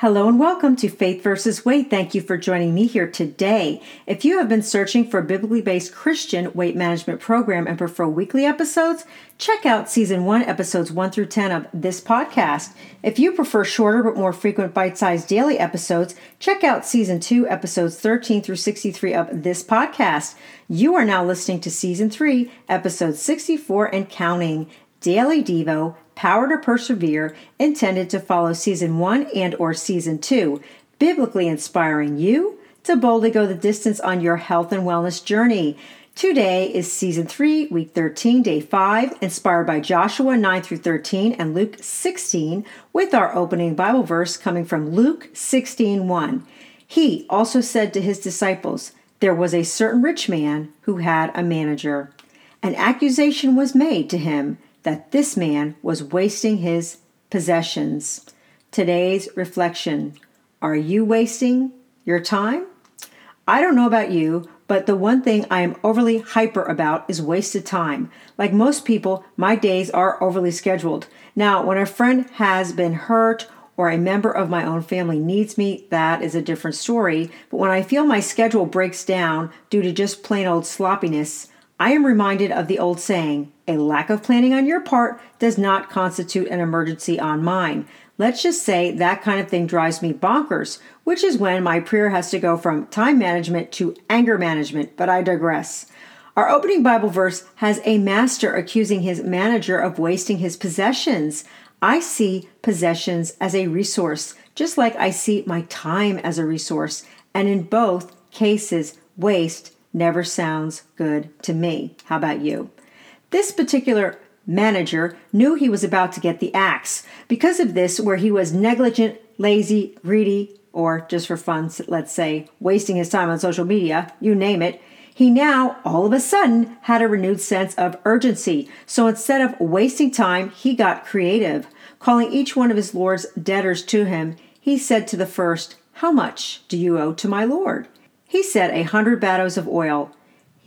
Hello and welcome to Faith versus Weight. Thank you for joining me here today. If you have been searching for a biblically based Christian weight management program and prefer weekly episodes, check out season 1 episodes 1 through 10 of this podcast. If you prefer shorter but more frequent bite-sized daily episodes, check out season 2 episodes 13 through 63 of this podcast. You are now listening to season 3 episode 64 and counting. Daily Devo Power to Persevere, intended to follow season 1 and or season 2, biblically inspiring you to boldly go the distance on your health and wellness journey. Today is season 3, week 13, day 5, inspired by Joshua 9 through 13 and Luke 16, with our opening Bible verse coming from Luke 16 1. He also said to his disciples, There was a certain rich man who had a manager. An accusation was made to him that this man was wasting his possessions. Today's reflection Are you wasting your time? I don't know about you, but the one thing I am overly hyper about is wasted time. Like most people, my days are overly scheduled. Now, when a friend has been hurt or a member of my own family needs me, that is a different story. But when I feel my schedule breaks down due to just plain old sloppiness, I am reminded of the old saying a lack of planning on your part does not constitute an emergency on mine. Let's just say that kind of thing drives me bonkers, which is when my prayer has to go from time management to anger management, but I digress. Our opening Bible verse has a master accusing his manager of wasting his possessions. I see possessions as a resource, just like I see my time as a resource, and in both cases, waste never sounds good to me. How about you? This particular manager knew he was about to get the axe. Because of this, where he was negligent, lazy, greedy, or just for fun, let's say, wasting his time on social media, you name it, he now, all of a sudden, had a renewed sense of urgency. So instead of wasting time, he got creative. Calling each one of his lord's debtors to him, he said to the first, How much do you owe to my lord? He said, A hundred batos of oil.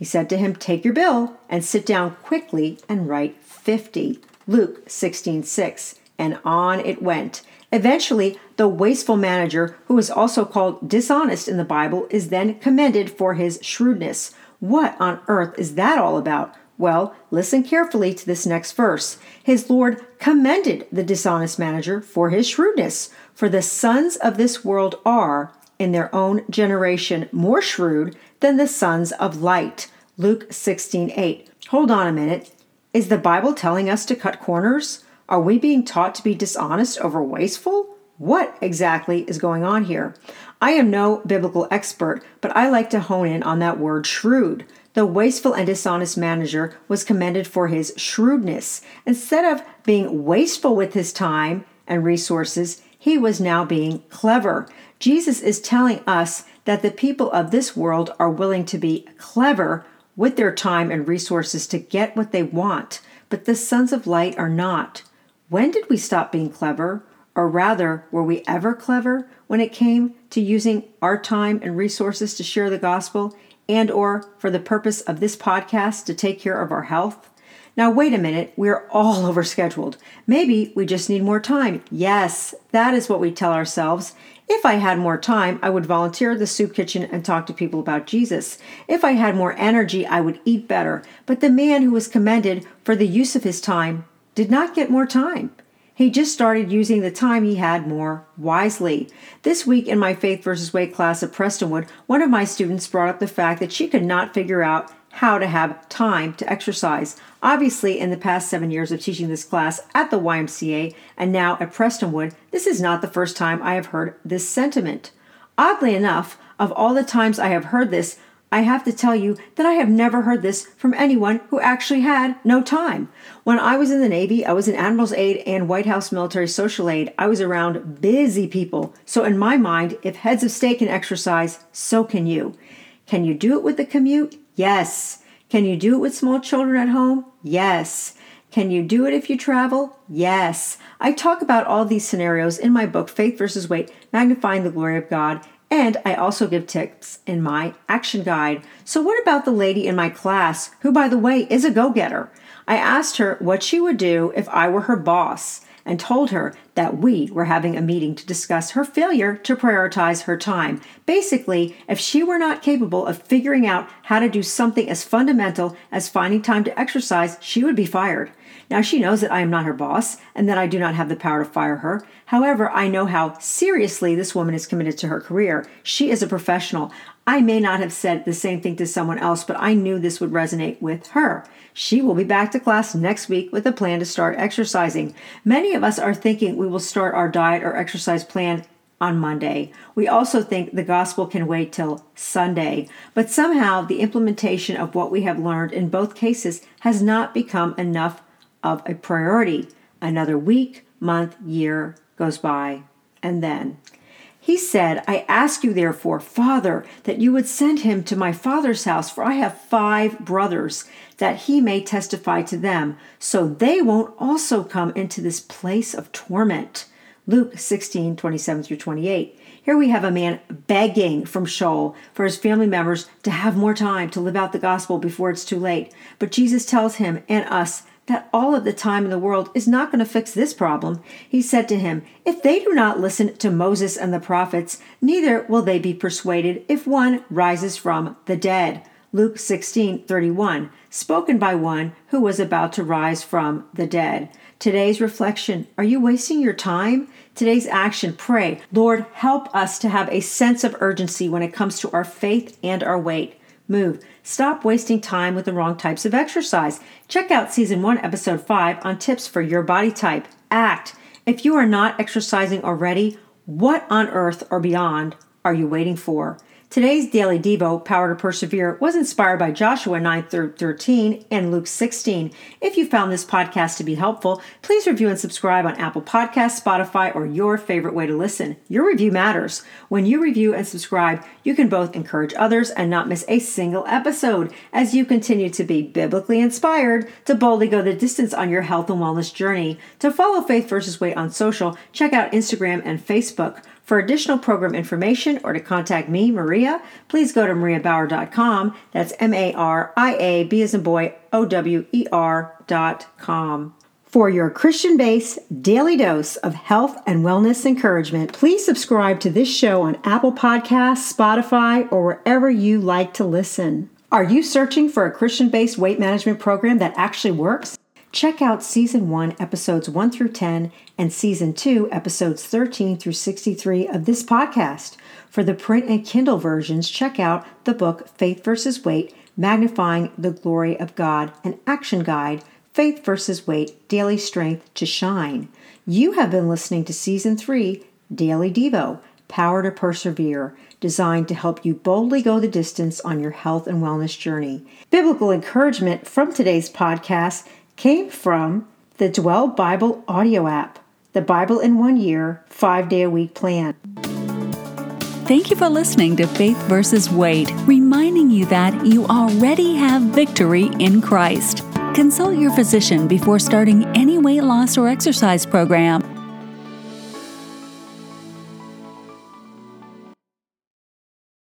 He said to him, Take your bill and sit down quickly and write fifty. Luke 16 6. And on it went. Eventually, the wasteful manager, who is also called dishonest in the Bible, is then commended for his shrewdness. What on earth is that all about? Well, listen carefully to this next verse. His Lord commended the dishonest manager for his shrewdness, for the sons of this world are, in their own generation more shrewd than the sons of light. Luke 16:8. Hold on a minute. Is the Bible telling us to cut corners? Are we being taught to be dishonest over wasteful? What exactly is going on here? I am no biblical expert, but I like to hone in on that word shrewd. The wasteful and dishonest manager was commended for his shrewdness. Instead of being wasteful with his time and resources, he was now being clever. Jesus is telling us that the people of this world are willing to be clever with their time and resources to get what they want, but the sons of light are not. When did we stop being clever? Or rather, were we ever clever when it came to using our time and resources to share the gospel and or for the purpose of this podcast to take care of our health? Now, wait a minute, we're all overscheduled. Maybe we just need more time. Yes, that is what we tell ourselves. If I had more time, I would volunteer at the soup kitchen and talk to people about Jesus. If I had more energy, I would eat better. But the man who was commended for the use of his time did not get more time. He just started using the time he had more wisely. This week in my Faith versus Weight class at Prestonwood, one of my students brought up the fact that she could not figure out how to have time to exercise. Obviously, in the past seven years of teaching this class at the YMCA and now at Prestonwood, this is not the first time I have heard this sentiment. Oddly enough, of all the times I have heard this, I have to tell you that I have never heard this from anyone who actually had no time. When I was in the Navy, I was an Admiral's aide and White House military social aide. I was around busy people. So, in my mind, if heads of state can exercise, so can you. Can you do it with the commute? Yes. Can you do it with small children at home? Yes. Can you do it if you travel? Yes. I talk about all these scenarios in my book, Faith versus Weight Magnifying the Glory of God, and I also give tips in my action guide. So, what about the lady in my class, who, by the way, is a go getter? I asked her what she would do if I were her boss and told her that we were having a meeting to discuss her failure to prioritize her time. Basically, if she were not capable of figuring out how to do something as fundamental as finding time to exercise, she would be fired. Now, she knows that I am not her boss and that I do not have the power to fire her. However, I know how seriously this woman is committed to her career. She is a professional. I may not have said the same thing to someone else, but I knew this would resonate with her. She will be back to class next week with a plan to start exercising. Many of us are thinking we will start our diet or exercise plan on Monday. We also think the gospel can wait till Sunday, but somehow the implementation of what we have learned in both cases has not become enough of a priority. Another week, month, year goes by, and then he said, I ask you therefore, Father, that you would send him to my father's house, for I have five brothers, that he may testify to them, so they won't also come into this place of torment. Luke 16, 27 through 28. Here we have a man begging from Sheol for his family members to have more time to live out the gospel before it's too late. But Jesus tells him and us that all of the time in the world is not going to fix this problem. He said to him, If they do not listen to Moses and the prophets, neither will they be persuaded if one rises from the dead. Luke 16 31, spoken by one who was about to rise from the dead. Today's reflection Are you wasting your time? Today's action Pray, Lord, help us to have a sense of urgency when it comes to our faith and our weight. Move. Stop wasting time with the wrong types of exercise. Check out season 1, episode 5 on tips for your body type. Act. If you are not exercising already, what on earth or beyond are you waiting for? Today's daily Devo, Power to Persevere, was inspired by Joshua 9 13 and Luke 16. If you found this podcast to be helpful, please review and subscribe on Apple Podcasts, Spotify, or your favorite way to listen. Your review matters. When you review and subscribe, you can both encourage others and not miss a single episode as you continue to be biblically inspired to boldly go the distance on your health and wellness journey. To follow Faith versus Weight on social, check out Instagram and Facebook. For additional program information or to contact me, Maria, please go to mariabower.com. That's M A R I A B as in boy O W E R.com. For your Christian based daily dose of health and wellness encouragement, please subscribe to this show on Apple Podcasts, Spotify, or wherever you like to listen. Are you searching for a Christian based weight management program that actually works? Check out Season 1, Episodes 1 through 10, and Season 2, Episodes 13 through 63 of this podcast. For the print and Kindle versions, check out the book Faith versus Weight Magnifying the Glory of God, an action guide, Faith versus Weight Daily Strength to Shine. You have been listening to Season 3, Daily Devo Power to Persevere, designed to help you boldly go the distance on your health and wellness journey. Biblical encouragement from today's podcast came from the Dwell Bible audio app, the Bible in one year, five day a week plan. Thank you for listening to Faith versus Weight, reminding you that you already have victory in Christ. Consult your physician before starting any weight loss or exercise program